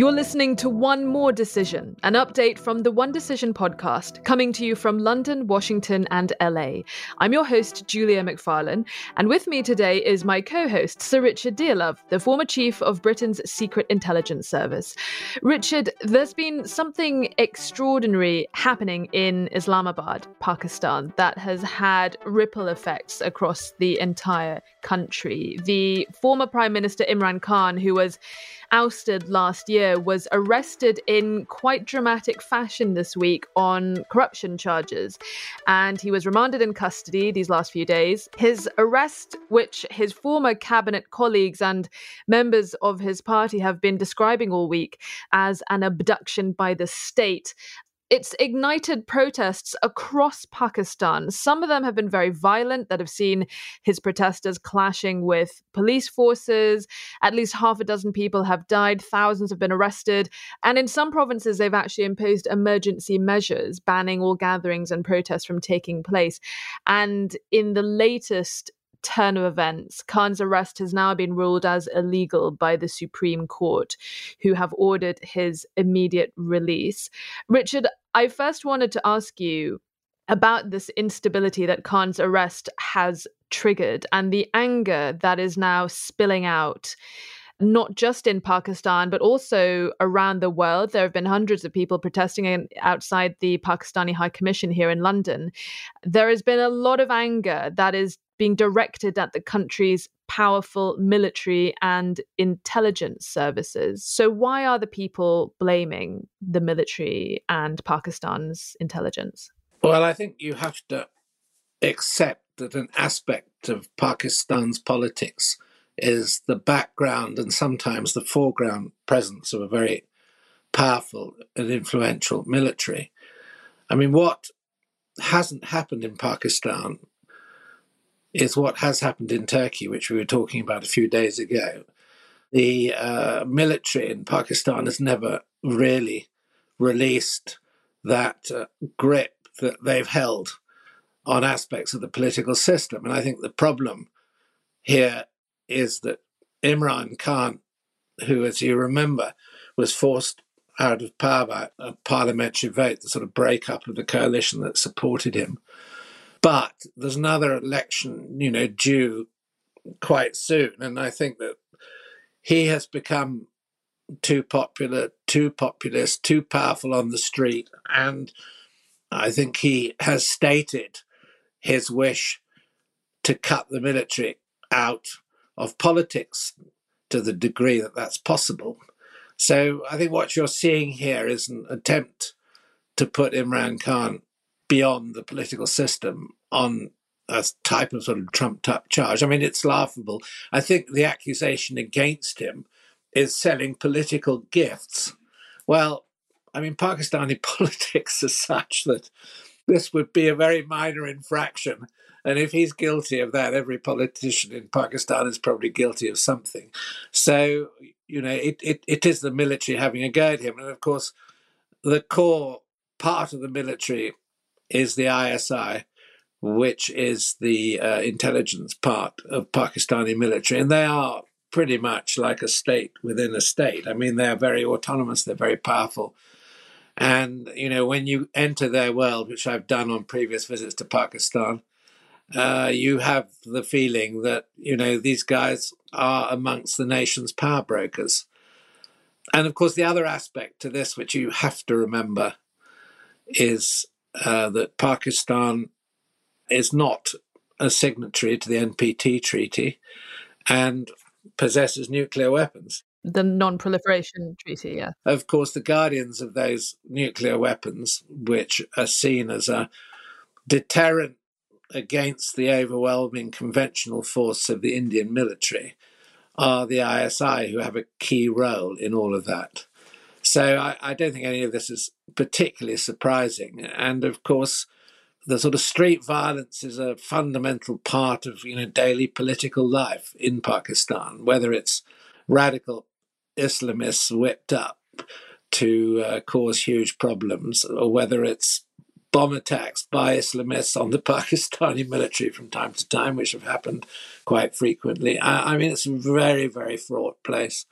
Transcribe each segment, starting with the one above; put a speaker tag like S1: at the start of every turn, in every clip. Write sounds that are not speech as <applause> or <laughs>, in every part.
S1: You're listening to One More Decision, an update from the One Decision podcast, coming to you from London, Washington, and LA. I'm your host, Julia McFarlane, and with me today is my co host, Sir Richard Dearlove, the former chief of Britain's Secret Intelligence Service. Richard, there's been something extraordinary happening in Islamabad, Pakistan, that has had ripple effects across the entire country. The former Prime Minister Imran Khan, who was ousted last year, was arrested in quite dramatic fashion this week on corruption charges. And he was remanded in custody these last few days. His arrest, which his former cabinet colleagues and members of his party have been describing all week as an abduction by the state, it's ignited protests across Pakistan. Some of them have been very violent, that have seen his protesters clashing with police forces. At least half a dozen people have died, thousands have been arrested. And in some provinces, they've actually imposed emergency measures, banning all gatherings and protests from taking place. And in the latest turn of events, Khan's arrest has now been ruled as illegal by the Supreme Court, who have ordered his immediate release. Richard, I first wanted to ask you about this instability that Khan's arrest has triggered and the anger that is now spilling out not just in Pakistan, but also around the world. There have been hundreds of people protesting outside the Pakistani High Commission here in London. There has been a lot of anger that is being directed at the country's powerful military and intelligence services. So, why are the people blaming the military and Pakistan's intelligence?
S2: Well, I think you have to accept that an aspect of Pakistan's politics is the background and sometimes the foreground presence of a very powerful and influential military. I mean, what hasn't happened in Pakistan is what has happened in Turkey, which we were talking about a few days ago. The uh, military in Pakistan has never really released that uh, grip that they've held on aspects of the political system. And I think the problem here is that Imran Khan, who, as you remember, was forced out of power by a parliamentary vote, the sort of breakup of the coalition that supported him, but there's another election, you know, due quite soon. And I think that he has become too popular, too populist, too powerful on the street. And I think he has stated his wish to cut the military out of politics to the degree that that's possible. So I think what you're seeing here is an attempt to put Imran Khan beyond the political system on a type of sort of trumped up charge. I mean, it's laughable. I think the accusation against him is selling political gifts. Well, I mean, Pakistani <laughs> politics is such that this would be a very minor infraction. And if he's guilty of that, every politician in Pakistan is probably guilty of something. So, you know, it, it, it is the military having a go at him. And of course, the core part of the military is the ISI, which is the uh, intelligence part of Pakistani military, and they are pretty much like a state within a state. I mean, they are very autonomous, they're very powerful. And, you know, when you enter their world, which I've done on previous visits to Pakistan, uh, you have the feeling that, you know, these guys are amongst the nation's power brokers. And of course, the other aspect to this, which you have to remember, is uh, that Pakistan is not a signatory to the NPT treaty and possesses nuclear weapons.
S1: The non proliferation treaty, yeah.
S2: Of course, the guardians of those nuclear weapons, which are seen as a deterrent against the overwhelming conventional force of the Indian military, are the ISI, who have a key role in all of that. So I, I, don't think any of this is particularly surprising. And of course, the sort of street violence is a fundamental part of you know daily political life in Pakistan, whether it's radical Islamists whipped up to uh, cause huge problems, or whether it's bomb attacks by Islamists on the <laughs> Pakistani military from time to time, which have happened quite frequently. I, I mean, it's a very, very fraught place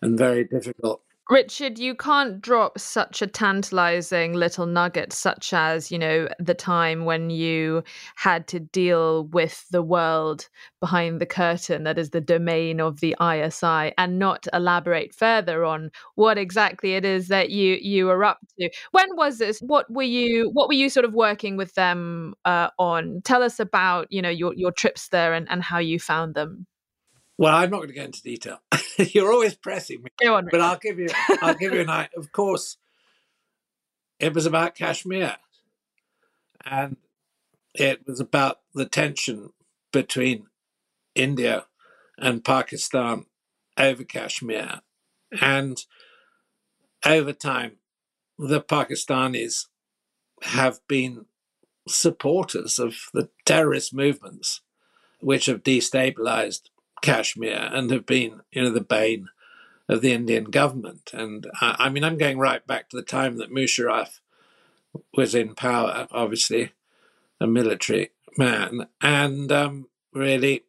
S2: and very difficult
S1: Richard, you can't drop such a tantalizing little nugget, such as, you know, the time when you had to deal with the world behind the curtain that is the domain of the ISI and not elaborate further on what exactly it is that you you were up to. When was this? What were you what were you sort of working with them uh, on? Tell us about, you know, your, your trips there and, and how you found them.
S2: Well, I'm not going to go into detail. <laughs> You're always pressing me.
S1: Go on,
S2: but I'll give you. I'll give you an idea. Of course, it was about Kashmir, and it was about the tension between India and Pakistan over Kashmir, and over time, the Pakistanis have been supporters of the terrorist movements which have destabilized Kashmir and have been, you know, the bane of the Indian government. And I, I mean, I'm going right back to the time that Musharraf was in power, obviously a military man, and um, really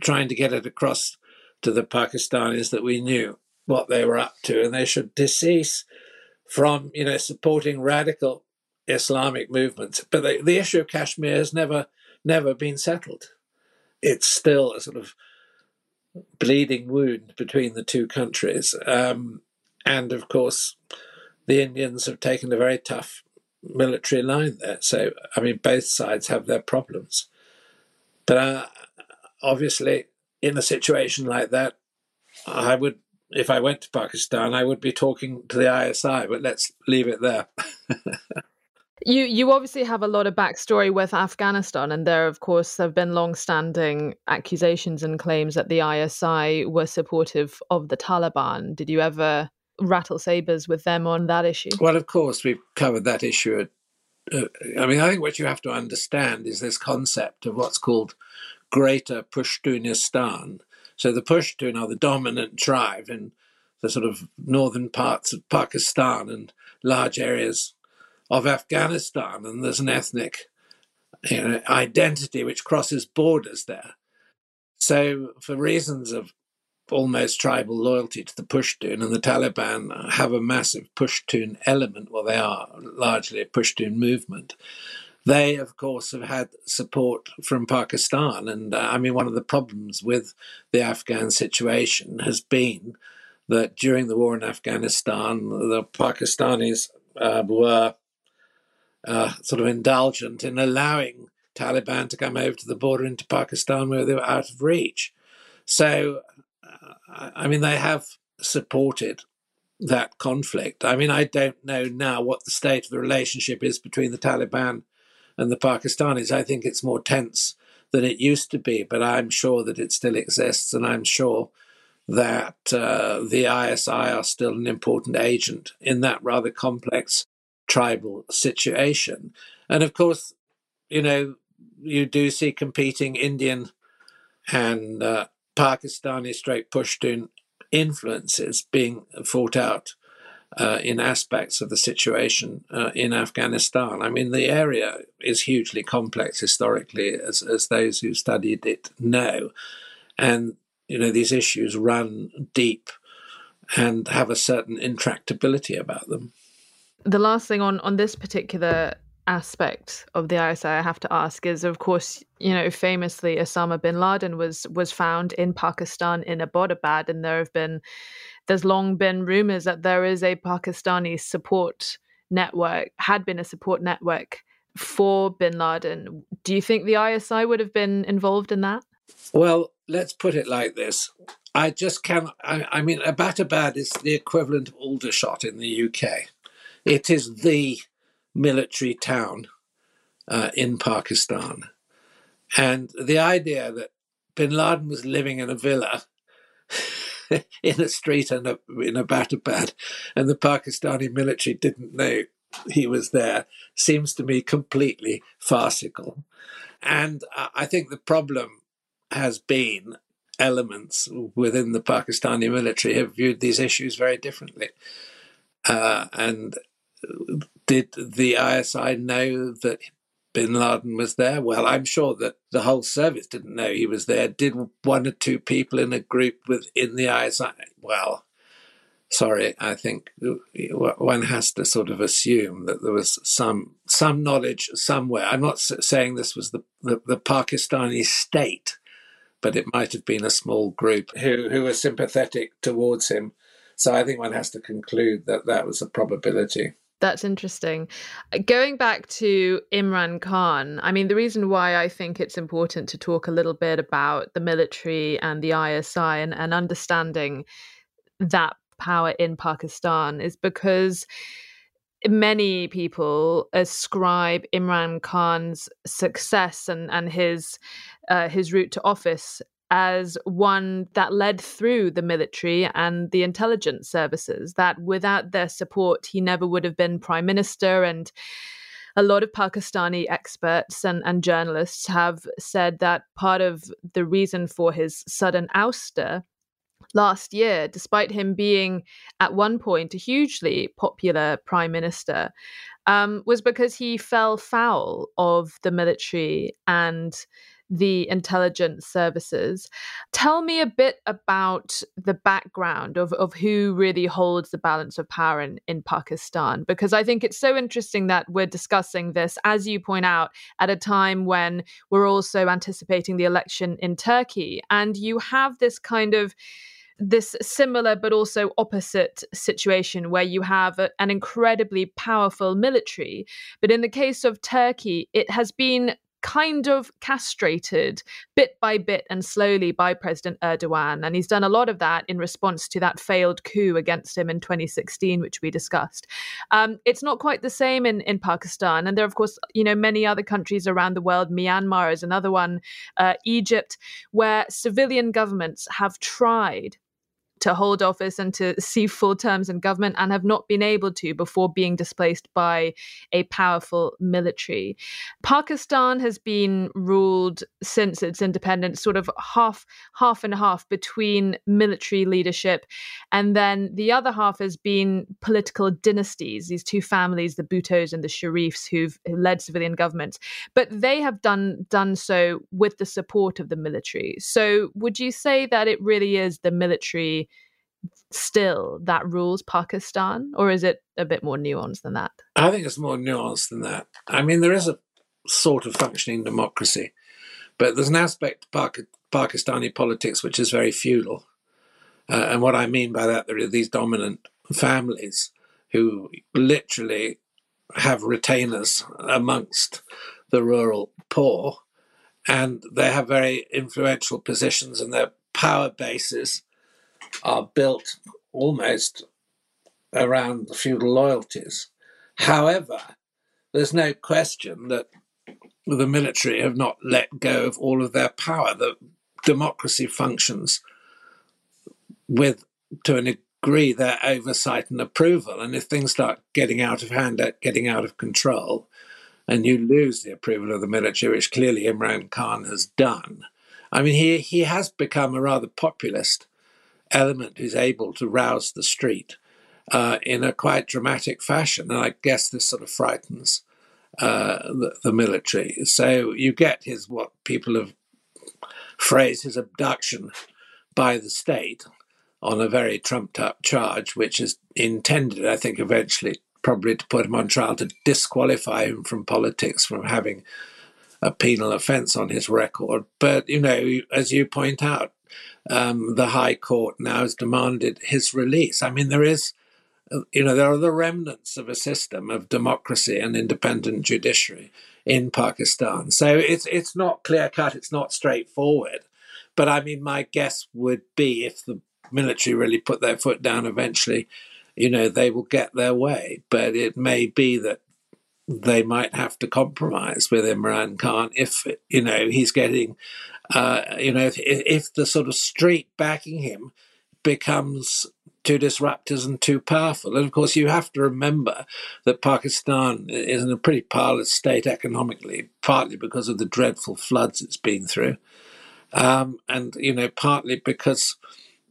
S2: trying to get it across to the Pakistanis that we knew what they were up to and they should decease from, you know, supporting radical Islamic movements. But the, the issue of Kashmir has never, never been settled it's still a sort of bleeding wound between the two countries. Um, and of course, the Indians have taken a very tough military line there. So, I mean, both sides have their problems. But uh, obviously, in a situation like that, I would, if I went to Pakistan, I would be talking to the ISI, but let's leave it there. <laughs>
S1: You you obviously have a lot of backstory with Afghanistan, and there, of course, have been long-standing accusations and claims that the ISI were supportive of the Taliban. Did you ever rattle sabers with them on that issue?
S2: Well, of course, we've covered that issue. Uh, I mean, I think what you have to understand is this concept of what's called Greater Pashtunistan. So the Pashtun are the dominant tribe in the sort of northern parts of Pakistan and large areas of Afghanistan, and there's an ethnic you know, identity which crosses borders there. So, for reasons of almost tribal loyalty to the Pushtun, and the Taliban have a massive Pushtun element, well, they are largely a Pushtun movement. They, of course, have had support from Pakistan. And uh, I mean, one of the problems with the Afghan situation has been that during the war in Afghanistan, the Pakistanis uh, were uh, sort of indulgent in allowing Taliban to come over to the border into Pakistan where they were out of reach. So, uh, I mean, they have supported that conflict. I mean, I don't know now what the state of the relationship is between the Taliban and the Pakistanis. I think it's more tense than it used to be, but I'm sure that it still exists, and I'm sure that uh, the ISI are still an important agent in that rather complex tribal situation. And of course, you know, you do see competing Indian and uh, Pakistani straight Pushtun influences being fought out uh, in aspects of the situation uh, in Afghanistan. I mean, the area is hugely complex historically, as, as those who studied it know. And, you know, these issues run deep and have a certain intractability about them
S1: the last thing on on this particular aspect of the ISI I have to ask is of course you know famously Osama bin Laden was was found in Pakistan in Abbottabad and there have been there's long been rumors that there is a Pakistani support network had been a support network for bin Laden. Do you think the ISI would have been involved in that?
S2: Well let's put it like this. I just can't I, I mean Abbottabad is the equivalent of Aldershot in the UK it is the military town uh, in Pakistan. And the idea that bin Laden was living in a villa <laughs> in a street in a, in Abbottabad and the Pakistani military didn't know he was there seems to me completely farcical. And I think the problem has been elements within the Pakistani military have viewed these issues very differently. Uh, and did the ISI know that bin Laden was there? Well, I'm sure that the whole service didn't know he was there. Did one or two people in a group within the ISI? Well, sorry, I think one has to sort of assume that there was some some knowledge somewhere. I'm not saying this was the, the, the Pakistani state, but it might have been a small group who, who were sympathetic towards him. So I think one has to conclude that that was a probability.
S1: That's interesting. Going back to Imran Khan, I mean, the reason why I think it's important to talk a little bit about the military and the ISI and, and understanding that power in Pakistan is because many people ascribe Imran Khan's success and, and his uh, his route to office as one that led through the military and the intelligence services, that without their support, he never would have been prime minister. And a lot of Pakistani experts and, and journalists have said that part of the reason for his sudden ouster last year, despite him being at one point a hugely popular prime minister, um, was because he fell foul of the military and the intelligence services. Tell me a bit about the background of, of who really holds the balance of power in, in Pakistan, because I think it's so interesting that we're discussing this, as you point out, at a time when we're also anticipating the election in Turkey. And you have this kind of this similar but also opposite situation where you have a, an incredibly powerful military. But in the case of Turkey, it has been kind of castrated bit by bit and slowly by President Erdogan. And he's done a lot of that in response to that failed coup against him in 2016, which we discussed. Um, it's not quite the same in, in Pakistan. And there are, of course, you know, many other countries around the world. Myanmar is another one, uh, Egypt, where civilian governments have tried to hold office and to <laughs> see full terms in government and have not been able to before being displaced by a powerful military. Pakistan has been ruled since its independence sort of half half and half between military leadership and then the other half has been political dynasties these two families the Bhuttos and the Sharifs who've led civilian governments but they have done done so with the support of the military so would you say that it really is the military still that rules Pakistan, or is it a bit more nuanced than that?
S2: I think it's more nuanced than that. I mean, there is a sort of functioning democracy, but there's an aspect of Pakistani politics which is very feudal. Uh, and what I mean by that, there are these dominant families who literally have retainers amongst the rural poor, and they have very influential positions, and their power bases are built almost around the feudal loyalties. However, there's no question that the military have not let go of all of their power. That democracy functions with, to an degree, their oversight and approval. And if things start getting out of hand, uh, getting out of control, and you lose the approval of the military, which clearly Imran Khan has done, I mean, he, he has become a rather populist element who's able to rouse the street uh, in a quite dramatic fashion. And I guess this sort of frightens uh, the, the, military. So you get his, what people have phrased, his abduction by the state on a very trumped up charge, which is intended, I think, eventually probably to put him on trial to disqualify him from politics, from having a penal offence on his record. But, you know, as you point out, um, the High Court now has demanded his release. I mean, there is, you know, there are the remnants of a system of democracy and independent judiciary in Pakistan. So it's it's not clear cut. It's not straightforward. But I mean, my guess would be if the military really put their foot down eventually, you know, they will get their way. But it may be that they might have to compromise with Imran Khan if you know he's getting uh, you know, if, if the sort of street backing him becomes too disruptive and too powerful. And of course, you have to remember that Pakistan is in a pretty powerless state economically, partly because of the dreadful floods it's been through, um, and you know, partly because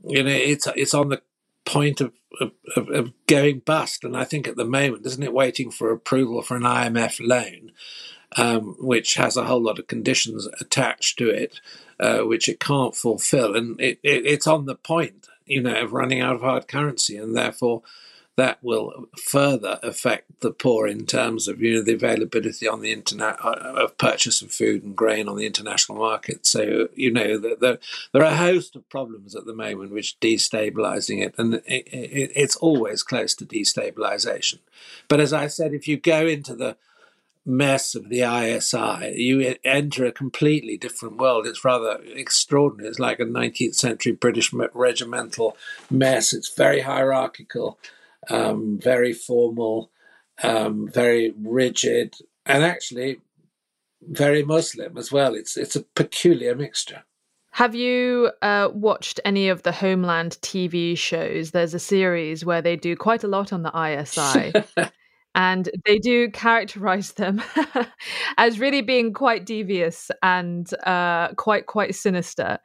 S2: you know it's it's on the point of, of, of going bust. And I think at the moment, isn't it waiting for approval for an IMF loan? um, which has a whole lot of conditions attached to it, uh, which it can't fulfill. And it, it, it's on the point, you know, of running out of hard currency, and therefore that will further affect the poor in terms of you know the availability on the internet uh, of purchase of food and grain on the international market. So you know the, the, there are a host of problems at the moment which destabilizing it, and it, it, it's always close to destabilization. But as I said, if you go into the mess of the ISI, you enter a completely different world. It's rather extraordinary. It's like a 19th century British regimental mess. It's very hierarchical um, very formal, um, very rigid, and actually very Muslim as well. It's it's a peculiar mixture.
S1: Have you uh, watched any of the Homeland TV shows? There's a series where they do quite a lot on the ISI. <laughs> and they do characterize them <laughs> as really being quite devious and uh, quite quite sinister.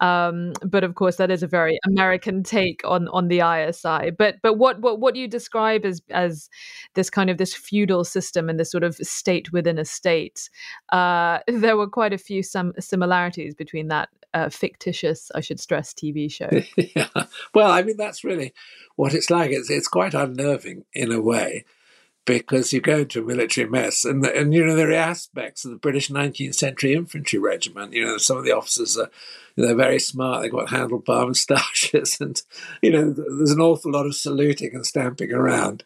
S1: Um, but of course, that is a very American take on on the ISI. But but what what what you describe as as this kind of this feudal system and this sort of state within a state, uh, <laughs> there were quite a few some similarities between that uh, fictitious, I should stress, TV show. <laughs>
S2: yeah. Well, I mean, that's really what it's like. It's it's quite unnerving in a way because you go a military mess, and and you know there are aspects of the British 19th century infantry regiment. You know, some of the officers are they're very smart. They've got handlebar <laughs> moustaches, and you know there's an awful lot of saluting and stamping around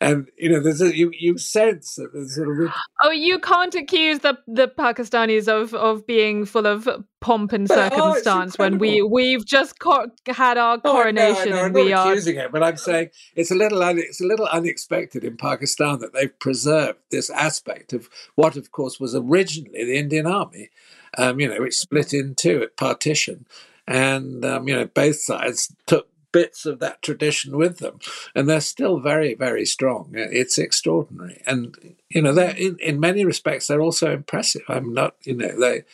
S2: and you know, there's a, you you sense that there's sort of.
S1: Oh, you can't accuse the the Pakistanis of of being full of pomp and oh, circumstance oh, when we we've just co- had our coronation
S2: oh, no, no,
S1: and we
S2: are
S1: accusing
S2: it, but I'm saying it's a little un- it's a little unexpected in Pakistan that they've preserved this aspect of what, of course, was originally the Indian Army. Um, you know, which split in two at partition, and um, you know both sides took bits of that tradition with them, and they're still very, very strong. It's extraordinary, and you know, they're in, in many respects they're also impressive. I'm not, you know, they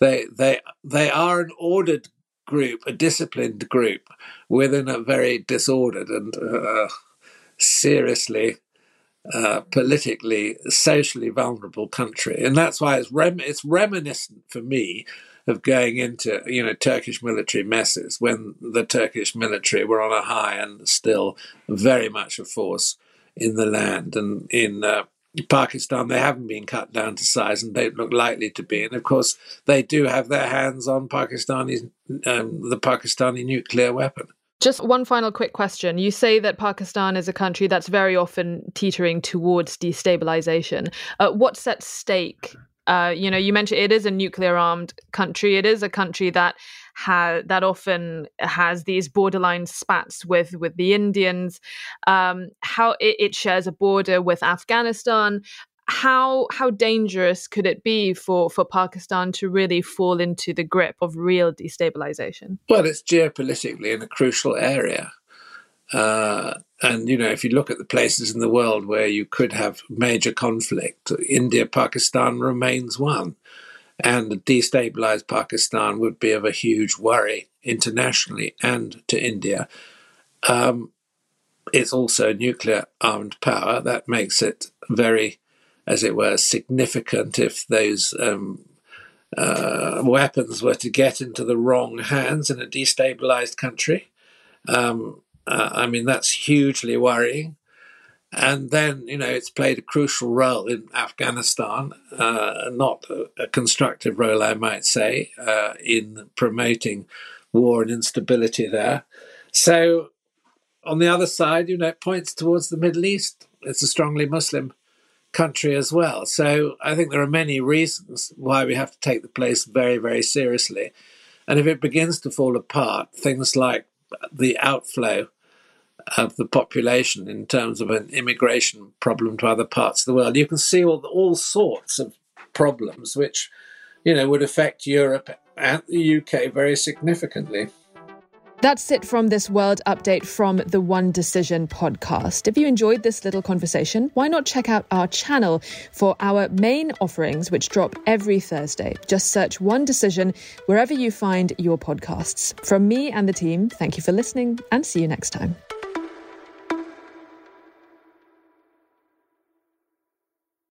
S2: they they they are an ordered group, a disciplined group within a very disordered and uh, seriously uh, politically, socially vulnerable country, and that's why it's rem- it's reminiscent for me of going into you know Turkish military messes when the Turkish military were on a high and still very much a force in the land. And in uh, Pakistan they haven't been cut down to size and don't look likely to be. And of course they do have their hands on Pakistani um, the Pakistani nuclear weapon.
S1: Just one final quick question. You say that Pakistan is a country that's very often teetering towards destabilization. Uh, what's at stake uh, you know, you mentioned it is a nuclear armed country. It is a country that has that often has these borderline spats with with the Indians. Um, how it, it shares a border with Afghanistan. How how dangerous could it be for for Pakistan to really fall into the grip of real destabilization?
S2: Well, it's geopolitically in a crucial area. Uh, and, you know, if you look at the places in the world where you could have major conflict, India, Pakistan remains one. And a destabilized Pakistan would be of a huge worry internationally and to India. Um, it's also a nuclear armed power. That makes it very, as it were, significant if those um, uh, weapons were to get into the wrong hands in a destabilized country. Um, uh, I mean, that's hugely worrying. And then, you know, it's played a crucial role in Afghanistan, uh, not a, a, constructive role, I might say, uh, in promoting war and instability there. So, on the other side, you know, it points towards the Middle East. It's a strongly Muslim country as well. So, I think there are many reasons why we have to take the place very, very seriously. And if it begins to fall apart, things like the outflow of the population in terms of an immigration problem to other parts of the world. You can see all, all sorts of problems which, you know, would affect Europe and the UK very significantly.
S1: That's it from this world update from the One Decision podcast. If you enjoyed this little conversation, why not check out our channel for our main offerings, which drop every Thursday? Just search One Decision wherever you find your podcasts. From me and the team, thank you for listening and see you next time.